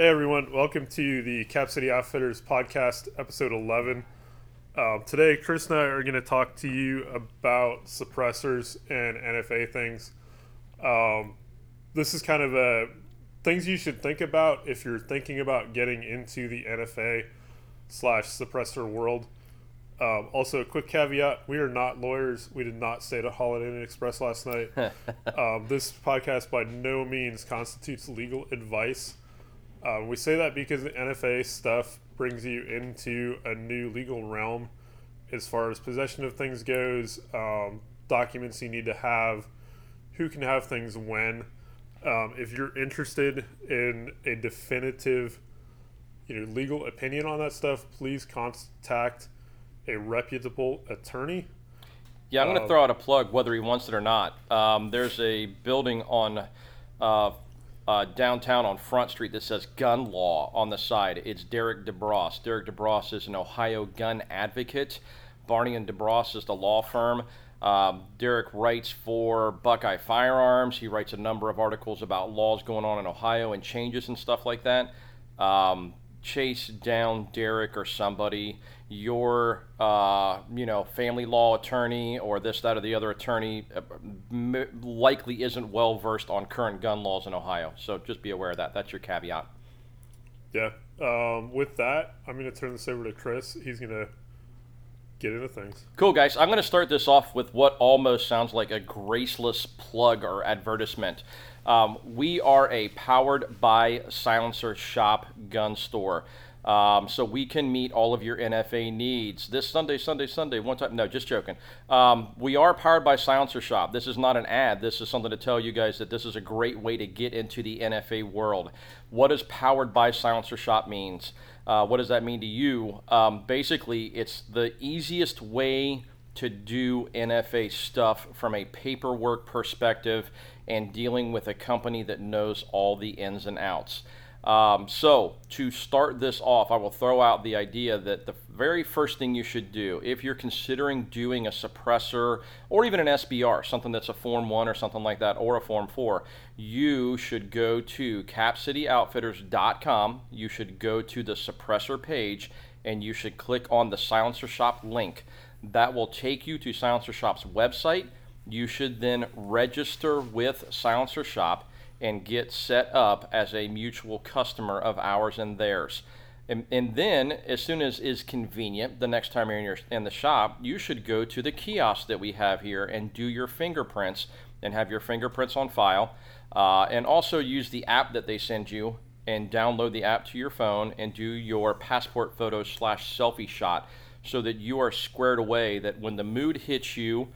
Hey everyone, welcome to the Cap City Outfitters podcast, episode 11. Um, today, Chris and I are going to talk to you about suppressors and NFA things. Um, this is kind of a things you should think about if you're thinking about getting into the NFA slash suppressor world. Um, also, a quick caveat: we are not lawyers. We did not stay at a Holiday Inn Express last night. um, this podcast by no means constitutes legal advice. Um, we say that because the NFA stuff brings you into a new legal realm as far as possession of things goes, um, documents you need to have, who can have things when. Um, if you're interested in a definitive, you know, legal opinion on that stuff, please contact a reputable attorney. Yeah, I'm going to Uh, throw out a plug, whether he wants it or not. Um, there's a building on uh, uh, downtown on Front Street that says Gun Law on the side. It's Derek DeBrosse. Derek DeBrosse is an Ohio gun advocate. Barney and DeBrosse is the law firm. Um, Derek writes for Buckeye Firearms. He writes a number of articles about laws going on in Ohio and changes and stuff like that. Um, chase down Derek or somebody, your uh, you know family law attorney or this, that, or the other attorney uh, likely isn't well versed on current gun laws in Ohio. So just be aware of that. That's your caveat. Yeah. Um, with that, I'm going to turn this over to Chris. He's going to get into things. Cool, guys. I'm going to start this off with what almost sounds like a graceless plug or advertisement. Um, we are a powered by silencer shop gun store. Um, so we can meet all of your NFA needs this Sunday, Sunday, Sunday, one time. No, just joking. Um, we are powered by Silencer Shop. This is not an ad. This is something to tell you guys that this is a great way to get into the NFA world. What does powered by Silencer Shop means? Uh, what does that mean to you? Um, basically, it's the easiest way to do NFA stuff from a paperwork perspective and dealing with a company that knows all the ins and outs. Um, so, to start this off, I will throw out the idea that the very first thing you should do, if you're considering doing a suppressor or even an SBR, something that's a Form 1 or something like that, or a Form 4, you should go to capcityoutfitters.com. You should go to the suppressor page and you should click on the Silencer Shop link. That will take you to Silencer Shop's website. You should then register with Silencer Shop and get set up as a mutual customer of ours and theirs. And, and then, as soon as is convenient, the next time you're in, your, in the shop, you should go to the kiosk that we have here and do your fingerprints and have your fingerprints on file. Uh, and also use the app that they send you and download the app to your phone and do your passport photo slash selfie shot so that you are squared away that when the mood hits you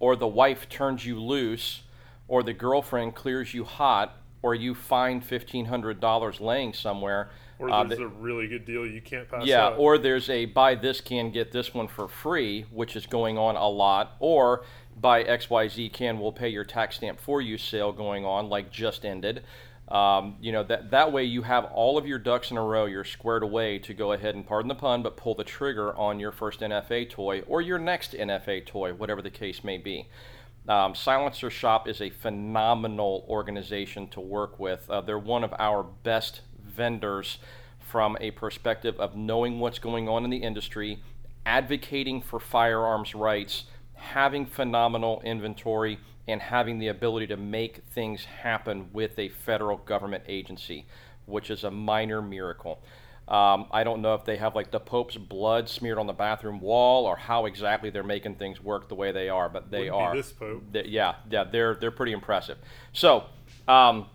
or the wife turns you loose or the girlfriend clears you hot, or you find fifteen hundred dollars laying somewhere. Or uh, there's that- a really good deal you can't pass yeah, up. or there's a buy this can get this one for free, which is going on a lot, or buy XYZ can we'll pay your tax stamp for you sale going on, like just ended. Um, you know that that way you have all of your ducks in a row. You're squared away to go ahead and pardon the pun, but pull the trigger on your first NFA toy or your next NFA toy, whatever the case may be. Um, Silencer Shop is a phenomenal organization to work with. Uh, they're one of our best vendors from a perspective of knowing what's going on in the industry, advocating for firearms rights, having phenomenal inventory, and having the ability to make things happen with a federal government agency, which is a minor miracle. Um, I don't know if they have like the Pope's blood smeared on the bathroom wall or how exactly they're making things work the way they are, but they Wouldn't are. this Pope. They- yeah, yeah, they're they're pretty impressive. So, um,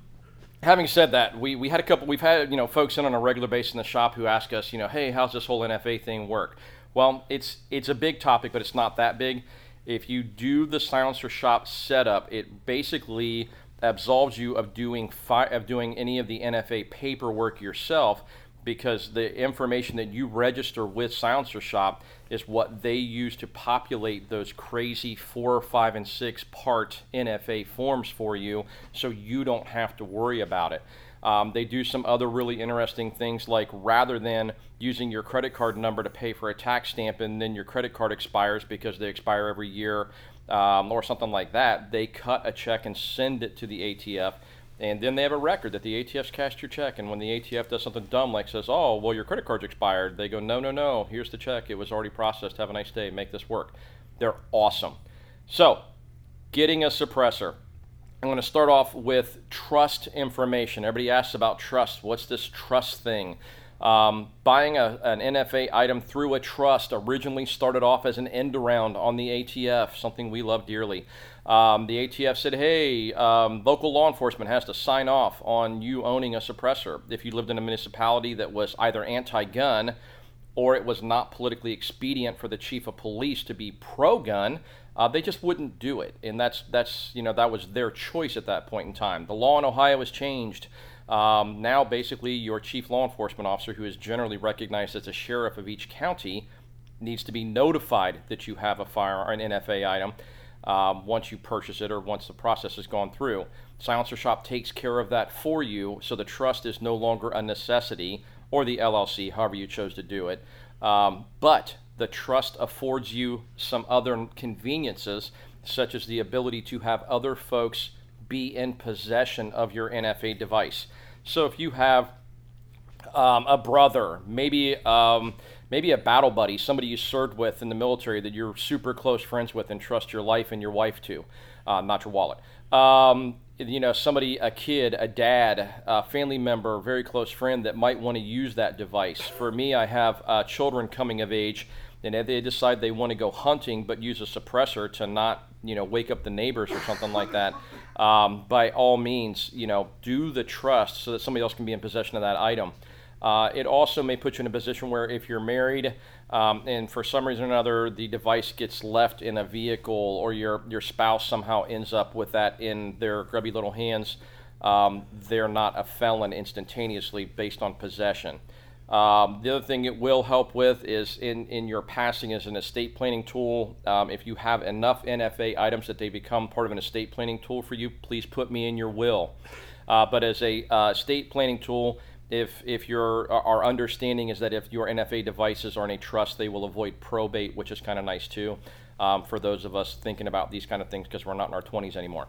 having said that, we, we had a couple. We've had you know folks in on a regular basis in the shop who ask us, you know, hey, how's this whole NFA thing work? Well, it's it's a big topic, but it's not that big. If you do the silencer shop setup, it basically absolves you of doing fi- of doing any of the NFA paperwork yourself because the information that you register with Silencer Shop is what they use to populate those crazy four, five, and six part NFA forms for you so you don't have to worry about it. Um, they do some other really interesting things like rather than using your credit card number to pay for a tax stamp and then your credit card expires because they expire every year um, or something like that, they cut a check and send it to the ATF And then they have a record that the ATF's cashed your check. And when the ATF does something dumb, like says, "Oh, well, your credit card's expired," they go, "No, no, no. Here's the check. It was already processed. Have a nice day. Make this work." They're awesome. So, getting a suppressor. I'm going to start off with trust information. Everybody asks about trust. What's this trust thing? Um, buying a, an NFA item through a trust originally started off as an end around on the ATF, something we love dearly. Um, the ATF said, hey, um, local law enforcement has to sign off on you owning a suppressor. If you lived in a municipality that was either anti gun or it was not politically expedient for the chief of police to be pro gun, uh, they just wouldn't do it. And that's, that's, you know, that was their choice at that point in time. The law in Ohio has changed. Um, now, basically, your chief law enforcement officer, who is generally recognized as a sheriff of each county, needs to be notified that you have a firearm, an NFA item, um, once you purchase it or once the process has gone through. Silencer Shop takes care of that for you, so the trust is no longer a necessity, or the LLC, however you chose to do it. Um, but the trust affords you some other conveniences, such as the ability to have other folks be in possession of your NFA device. So if you have um, a brother, maybe um, maybe a battle buddy, somebody you served with in the military that you're super close friends with and trust your life and your wife to, uh, not your wallet. Um, you know, somebody, a kid, a dad, a family member, very close friend that might want to use that device. For me, I have uh, children coming of age, and if they decide they want to go hunting but use a suppressor to not, you know, wake up the neighbors or something like that, um, by all means, you know, do the trust so that somebody else can be in possession of that item. Uh, it also may put you in a position where if you're married um, and for some reason or another the device gets left in a vehicle or your, your spouse somehow ends up with that in their grubby little hands, um, they're not a felon instantaneously based on possession. Um, the other thing it will help with is in, in your passing as an estate planning tool. Um, if you have enough NFA items that they become part of an estate planning tool for you, please put me in your will. Uh, but as a uh, estate planning tool, if if your our understanding is that if your NFA devices are in a trust, they will avoid probate, which is kind of nice too, um, for those of us thinking about these kind of things because we're not in our 20s anymore.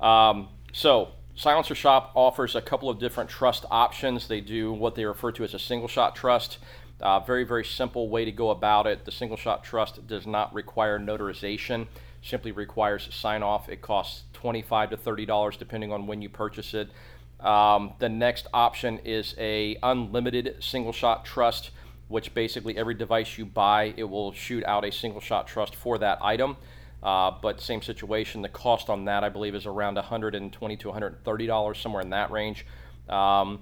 Um, so Silencer Shop offers a couple of different trust options. They do what they refer to as a single shot trust. Uh, very, very simple way to go about it. The single shot trust does not require notarization, simply requires sign off. It costs 25 to $30 depending on when you purchase it. Um, the next option is a unlimited single shot trust, which basically every device you buy, it will shoot out a single shot trust for that item. Uh, but same situation, the cost on that I believe is around 120 to 130 dollars, somewhere in that range. Um,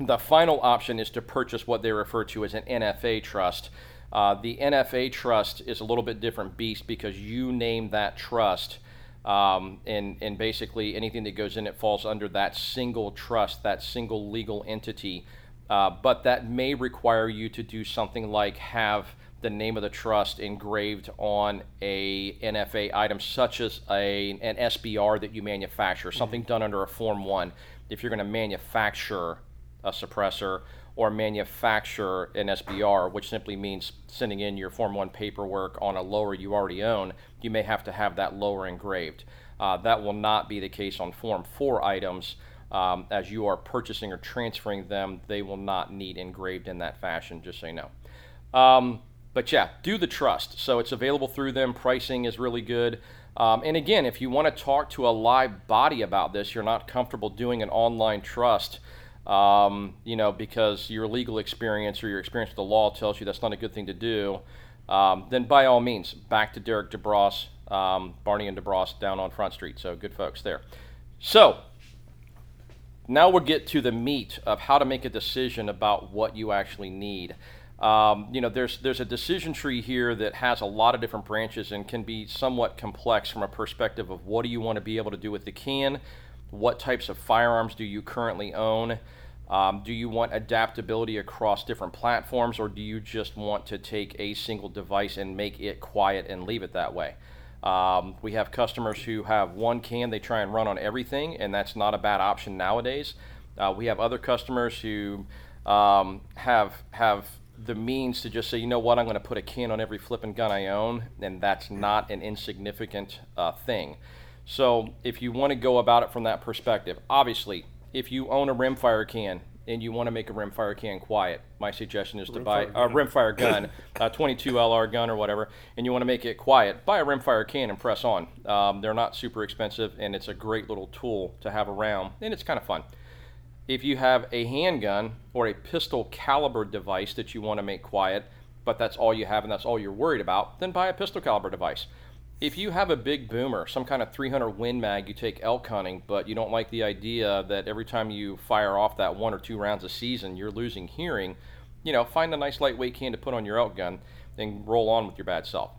the final option is to purchase what they refer to as an NFA trust. Uh, the NFA trust is a little bit different beast because you name that trust. Um, and, and basically anything that goes in it falls under that single trust, that single legal entity. Uh, but that may require you to do something like have the name of the trust engraved on a NFA item, such as a, an SBR that you manufacture, mm-hmm. something done under a Form 1. If you're going to manufacture a suppressor or manufacture an SBR, which simply means sending in your Form 1 paperwork on a lower you already own, you may have to have that lower engraved. Uh, that will not be the case on Form 4 items. Um, as you are purchasing or transferring them, they will not need engraved in that fashion, just so you know. Um, but yeah, do the trust. So it's available through them. Pricing is really good. Um, and again, if you want to talk to a live body about this, you're not comfortable doing an online trust, um, you know, because your legal experience or your experience with the law tells you that's not a good thing to do, um, then by all means, back to Derek DeBrosse, um, Barney and DeBrosse down on Front Street. So good folks there. So now we'll get to the meat of how to make a decision about what you actually need. Um, you know, there's there's a decision tree here that has a lot of different branches and can be somewhat complex from a perspective of what do you want to be able to do with the can, what types of firearms do you currently own, um, do you want adaptability across different platforms, or do you just want to take a single device and make it quiet and leave it that way? Um, we have customers who have one can they try and run on everything, and that's not a bad option nowadays. Uh, we have other customers who um, have have the means to just say, you know what, I'm going to put a can on every flipping gun I own, and that's not an insignificant uh, thing. So if you want to go about it from that perspective, obviously, if you own a rimfire can and you want to make a rimfire can quiet, my suggestion is to buy a rimfire gun, a 22 LR gun or whatever, and you want to make it quiet, buy a rimfire can and press on. Um, they're not super expensive, and it's a great little tool to have around, and it's kind of fun. If you have a handgun or a pistol caliber device that you want to make quiet, but that's all you have and that's all you're worried about, then buy a pistol caliber device. If you have a big boomer, some kind of 300 Win Mag you take elk hunting, but you don't like the idea that every time you fire off that one or two rounds a season, you're losing hearing, you know, find a nice lightweight can to put on your elk gun and roll on with your bad self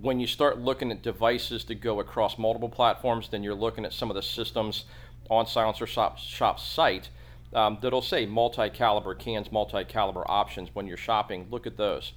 when you start looking at devices to go across multiple platforms, then you're looking at some of the systems on Silencer Shop, Shop's site um, that'll say multi-caliber cans, multi-caliber options when you're shopping. Look at those.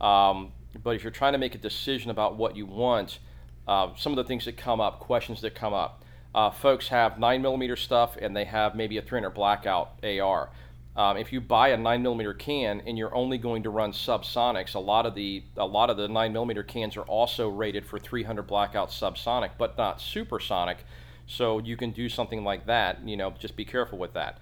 Um, but if you're trying to make a decision about what you want, uh, some of the things that come up, questions that come up. Uh, folks have 9 millimeter stuff and they have maybe a 300 blackout AR. Um, if you buy a 9 millimeter can and you're only going to run subsonics, a lot of the a lot of the 9 millimeter cans are also rated for 300 blackout subsonic, but not supersonic. So you can do something like that. You know, just be careful with that.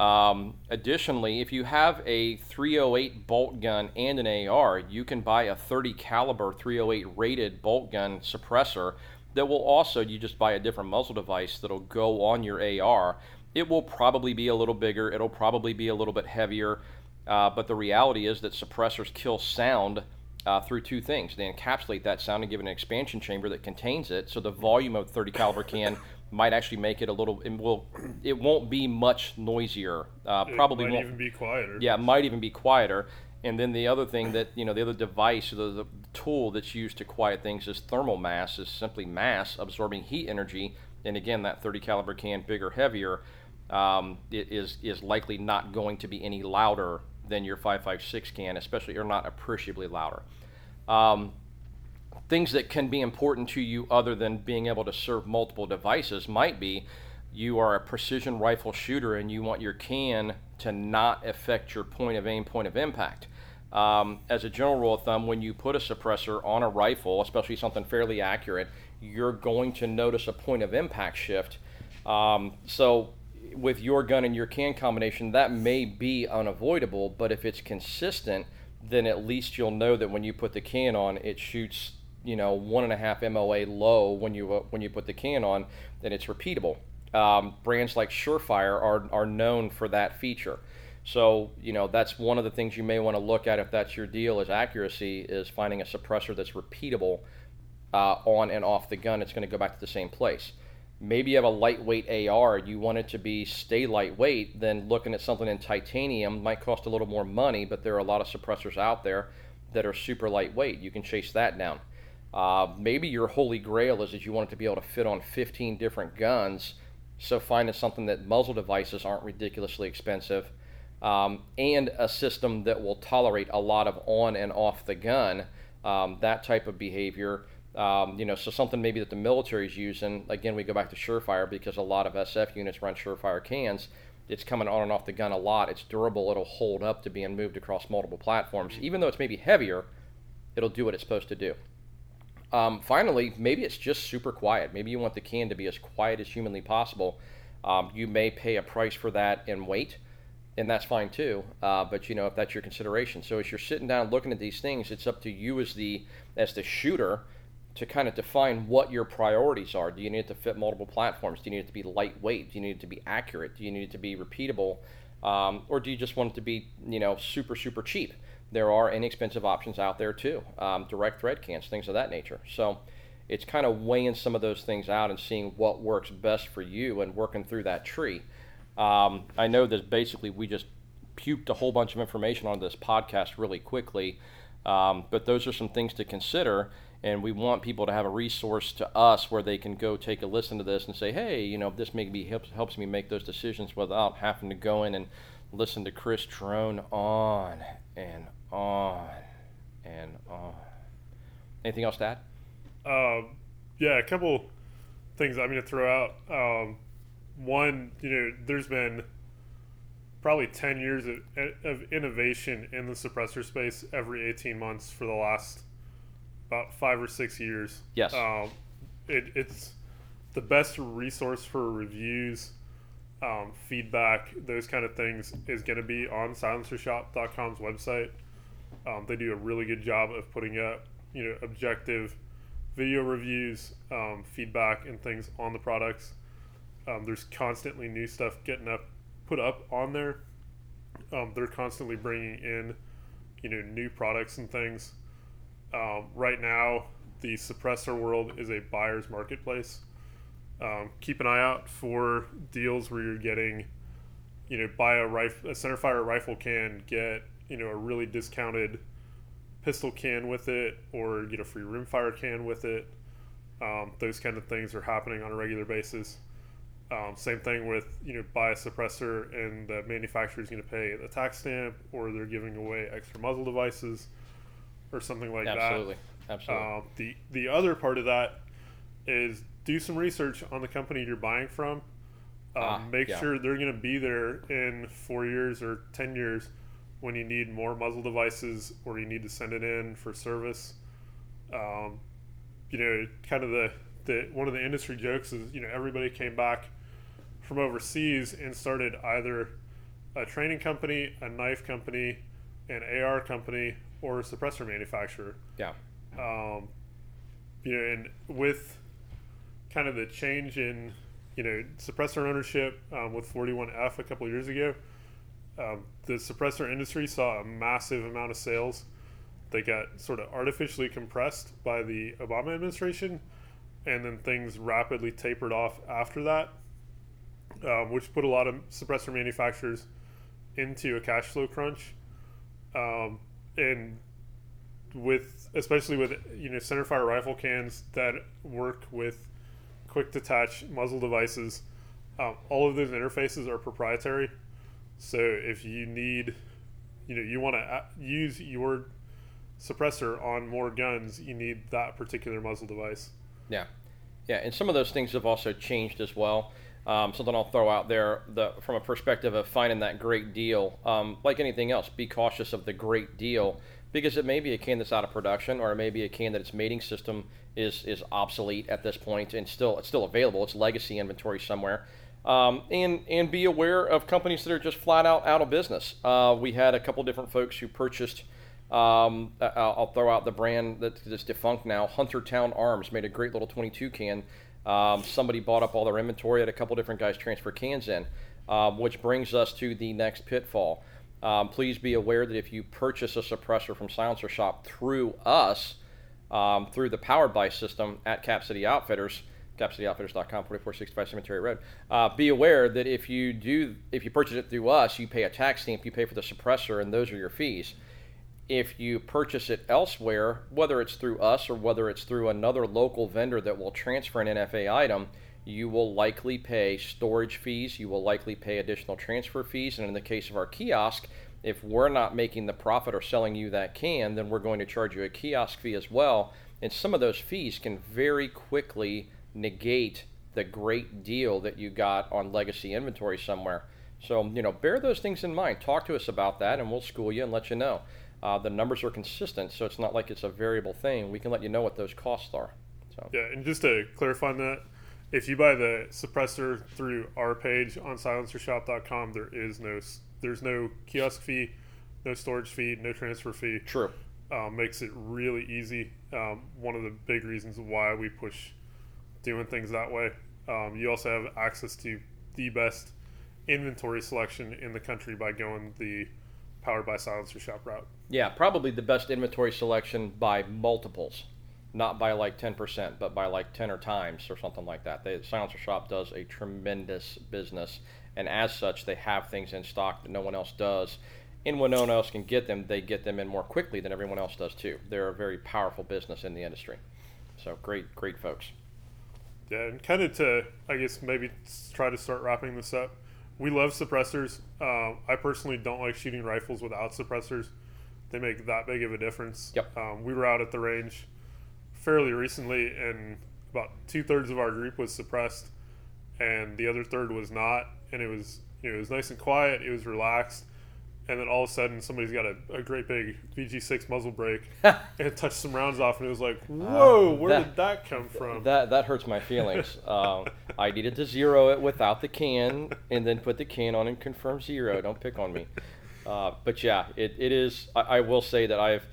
Um, additionally, if you have a 308 bolt gun and an AR, you can buy a 30 caliber 308 rated bolt gun suppressor that will also you just buy a different muzzle device that'll go on your AR. It will probably be a little bigger. It'll probably be a little bit heavier. Uh, but the reality is that suppressors kill sound uh, through two things. They encapsulate that sound and give it an expansion chamber that contains it. So the volume of 30 caliber can might actually make it a little. It will. It won't be much noisier. Uh, It probably might won't. even be quieter. Yeah, it might even be quieter. And then the other thing that you know, the other device, or the, the tool that's used to quiet things is thermal mass. Is simply mass absorbing heat energy. And again, that 30 caliber can, bigger, heavier, um, it is is likely not going to be any louder than your 556 can, especially or not appreciably louder. Um, things that can be important to you other than being able to serve multiple devices might be you are a precision rifle shooter and you want your can to not affect your point of aim, point of impact. Um, as a general rule of thumb, when you put a suppressor on a rifle, especially something fairly accurate, you're going to notice a point of impact shift. Um, so, with your gun and your can combination, that may be unavoidable, but if it's consistent, then at least you'll know that when you put the can on, it shoots you know one and a half MOA low when you when you put the can on, then it's repeatable. Um, brands like Surefire are are known for that feature. So you know that's one of the things you may want to look at if that's your deal is accuracy is finding a suppressor that's repeatable uh, on and off the gun. It's going to go back to the same place. Maybe you have a lightweight AR, you want it to be stay lightweight, then looking at something in titanium might cost a little more money, but there are a lot of suppressors out there that are super lightweight. You can chase that down. Uh, maybe your holy grail is that you want it to be able to fit on 15 different guns. So finding something that muzzle devices aren't ridiculously expensive, um, and a system that will tolerate a lot of on and off the gun, um, that type of behavior. Um, you know, so something maybe that the military is using. Again, we go back to Surefire because a lot of SF units run Surefire cans. It's coming on and off the gun a lot. It's durable. It'll hold up to being moved across multiple platforms. Even though it's maybe heavier, it'll do what it's supposed to do. Um, finally, maybe it's just super quiet. Maybe you want the can to be as quiet as humanly possible. Um, you may pay a price for that in weight, and that's fine too. Uh, but you know if that's your consideration. So as you're sitting down looking at these things, it's up to you as the as the shooter to kind of define what your priorities are. Do you need it to fit multiple platforms? Do you need it to be lightweight? Do you need it to be accurate? Do you need it to be repeatable? Um, or do you just want it to be you know super super cheap? There are inexpensive options out there too, um, direct thread cans, things of that nature. So it's kind of weighing some of those things out and seeing what works best for you and working through that tree. Um, I know that basically we just puked a whole bunch of information on this podcast really quickly, um, but those are some things to consider. And we want people to have a resource to us where they can go take a listen to this and say, hey, you know, this maybe helps, helps me make those decisions without having to go in and listen to Chris drone on and on and on. Anything else to add? Um, yeah, a couple things I'm going to throw out. Um, one, you know, there's been probably 10 years of, of innovation in the suppressor space every 18 months for the last about five or six years. Yes. Um, it, it's the best resource for reviews, um, feedback, those kind of things is going to be on silencershop.com's website. Um, they do a really good job of putting up, you know, objective video reviews, um, feedback, and things on the products. Um, there's constantly new stuff getting up, put up on there. Um, they're constantly bringing in, you know, new products and things. Um, right now, the suppressor world is a buyer's marketplace. Um, keep an eye out for deals where you're getting, you know, buy a rifle, a centerfire rifle can, get you know a really discounted pistol can with it, or get a free rimfire can with it. Um, those kind of things are happening on a regular basis. Um, same thing with you know buy a suppressor and the manufacturer is going to pay the tax stamp, or they're giving away extra muzzle devices, or something like Absolutely. that. Absolutely. Um, the the other part of that is do some research on the company you're buying from. Um, Ah, make yeah. sure they're going to be there in four years or ten years when you need more muzzle devices or you need to send it in for service. Um, you know, kind of the, the one of the industry jokes is you know everybody came back from overseas and started either a training company, a knife company, an AR company, or a suppressor manufacturer yeah. um, you know, and with kind of the change in, you know, suppressor ownership um, with 41F a couple years ago, um, the suppressor industry saw a massive amount of sales. They got sort of artificially compressed by the Obama administration, and then things rapidly tapered off after that, um, which put a lot of suppressor manufacturers into a cash flow crunch. Um, and with especially with you know centerfire rifle cans that work with quick detach muzzle devices um, all of those interfaces are proprietary so if you need you know you want to use your suppressor on more guns you need that particular muzzle device Yeah, yeah, and some of those things have also changed as well. Um, something I'll throw out there, the, from a perspective of finding that great deal. Um, like anything else, be cautious of the great deal because it may be a can that's out of production, or it may be a can that its mating system is is obsolete at this point and still it's still available. It's legacy inventory somewhere. Um, and and be aware of companies that are just flat out out of business. Uh, we had a couple different folks who purchased. Um, I'll throw out the brand that- that's defunct now. Huntertown Arms made a great little 22 can. Um, somebody bought up all their inventory. Had a couple different guys transfer cans in, um, which brings us to the next pitfall. Um, please be aware that if you purchase a suppressor from Silencer Shop through us, um, through the Powered by system at Cap City Outfitters, capcityoutfitters.com, 4465 Cemetery Road. Uh, be aware that if you do, if you purchase it through us, you pay a tax stamp, you pay for the suppressor, and those are your fees. If you purchase it elsewhere, whether it's through us or whether it's through another local vendor that will transfer an NFA item, you will likely pay storage fees, you will likely pay additional transfer fees, and in the case of our kiosk, if we're not making the profit or selling you that can, then we're going to charge you a kiosk fee as well. And some of those fees can very quickly negate the great deal that you got on legacy inventory somewhere. So, you know, bear those things in mind. Talk to us about that, and we'll school you and let you know. Uh, the numbers are consistent, so it's not like it's a variable thing. We can let you know what those costs are. So, Yeah, and just to clarify on that, if you buy the suppressor through our page on silencershop.com, there is no there's no kiosk fee, no storage fee, no transfer fee. true. Um, makes it really easy. Um, one of the big reasons why we push doing things that way. Um, you also have access to the best inventory selection in the country by going the powered by silencer shop route. Yeah, probably the best inventory selection by multiples, not by like 10%, but by like 10 or times or something like that. The Silencer Shop does a tremendous business, and as such, they have things in stock that no one else does. And when no one else can get them, they get them in more quickly than everyone else does too. They're a very powerful business in the industry. So great, great folks. Yeah, and kind of to, I guess, maybe try to start wrapping this up. We love suppressors. Um, I personally don't like shooting rifles without suppressors. They make that big of a difference. Yep. Um, we were out at the range fairly recently, and about two thirds of our group was suppressed, and the other third was not. And it was, you know, it was nice and quiet. It was relaxed, and then all of a sudden somebody's got a, a great big VG6 muzzle brake and touched some rounds off, and it was like, whoa, where that- did that come from? That that hurts my feelings. uh, I needed to zero it without the can, and then put the can on and confirm zero. Don't pick on me. Uh, but yeah, it, it is. I, I will say that I've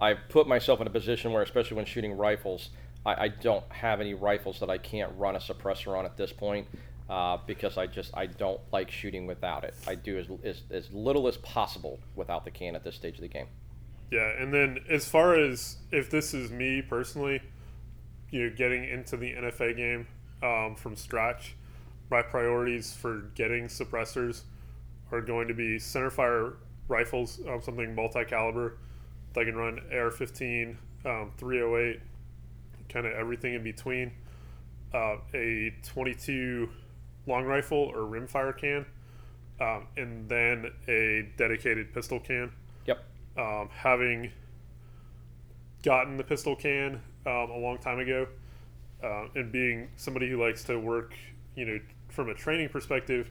I've put myself in a position where, especially when shooting rifles, I, I don't have any rifles that I can't run a suppressor on at this point. Uh, because I just I don't like shooting without it. I do as, as, as little as possible without the can at this stage of the game. Yeah, and then as far as if this is me personally, you know, getting into the NFA game um, from scratch, my priorities for getting suppressors are going to be centerfire rifles, um, something multi-caliber that can run AR-15, um, 308, kind of everything in between. Uh, a 22 long rifle or rimfire can, um, and then a dedicated pistol can Yep. um, having gotten the pistol can um, a long time ago, uh, and being somebody who likes to work, you know, from a training perspective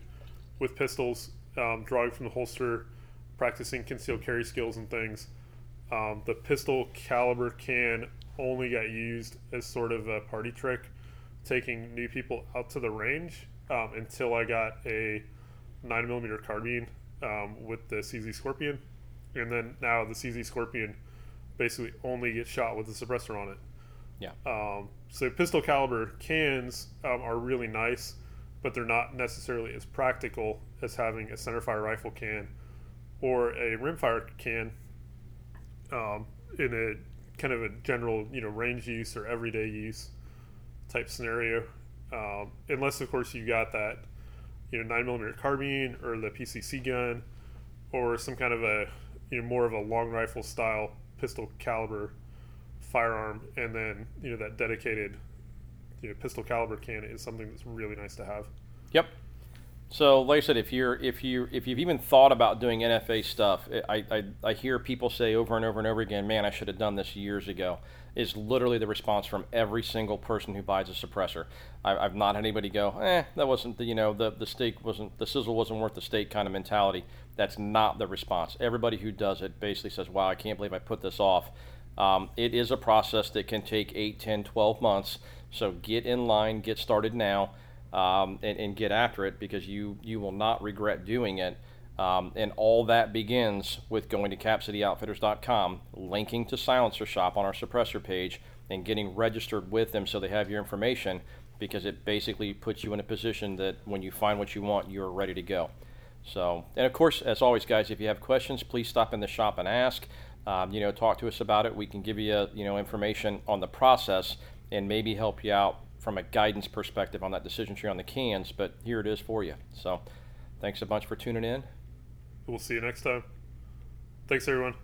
with pistols, um, drawing from the holster, practicing concealed carry skills and things. Um, the pistol caliber can only got used as sort of a party trick, taking new people out to the range um, until I got a 9mm carbine um, with the CZ Scorpion and then now the CZ Scorpion basically only gets shot with a suppressor on it. Yeah. Um, so pistol caliber cans um, are really nice, but they're not necessarily as practical as having a centerfire rifle can or a rimfire can um, in a kind of a general you know range use or everyday use type scenario. Um, unless of course you got that you know nine millimeter carbine or the PCC gun or some kind of a you know more of a long rifle style pistol caliber firearm, and then you know that dedicated you know pistol caliber can is something that's really nice to have. Yep. So, like I said, if you're if you if you've even thought about doing NFA stuff, I, I I hear people say over and over and over again, "Man, I should have done this years ago." Is literally the response from every single person who buys a suppressor. I, I've not had anybody go, "Eh, that wasn't the you know the the steak wasn't the sizzle wasn't worth the steak" kind of mentality. That's not the response. Everybody who does it basically says, "Wow, I can't believe I put this off." Um, it is a process that can take 8, 10, 12 months. So get in line, get started now um, and, and get after it because you you will not regret doing it. Um, and all that begins with going to capcityoutfitters.com, linking to Silencer Shop on our suppressor page, and getting registered with them so they have your information because it basically puts you in a position that when you find what you want, you're ready to go. So, and of course, as always, guys, if you have questions, please stop in the shop and ask. Um, you know, talk to us about it. We can give you, you know, information on the process and maybe help you out from a guidance perspective on that decision tree on the cans. But here it is for you. So, thanks a bunch for tuning in. We'll see you next time. Thanks, everyone.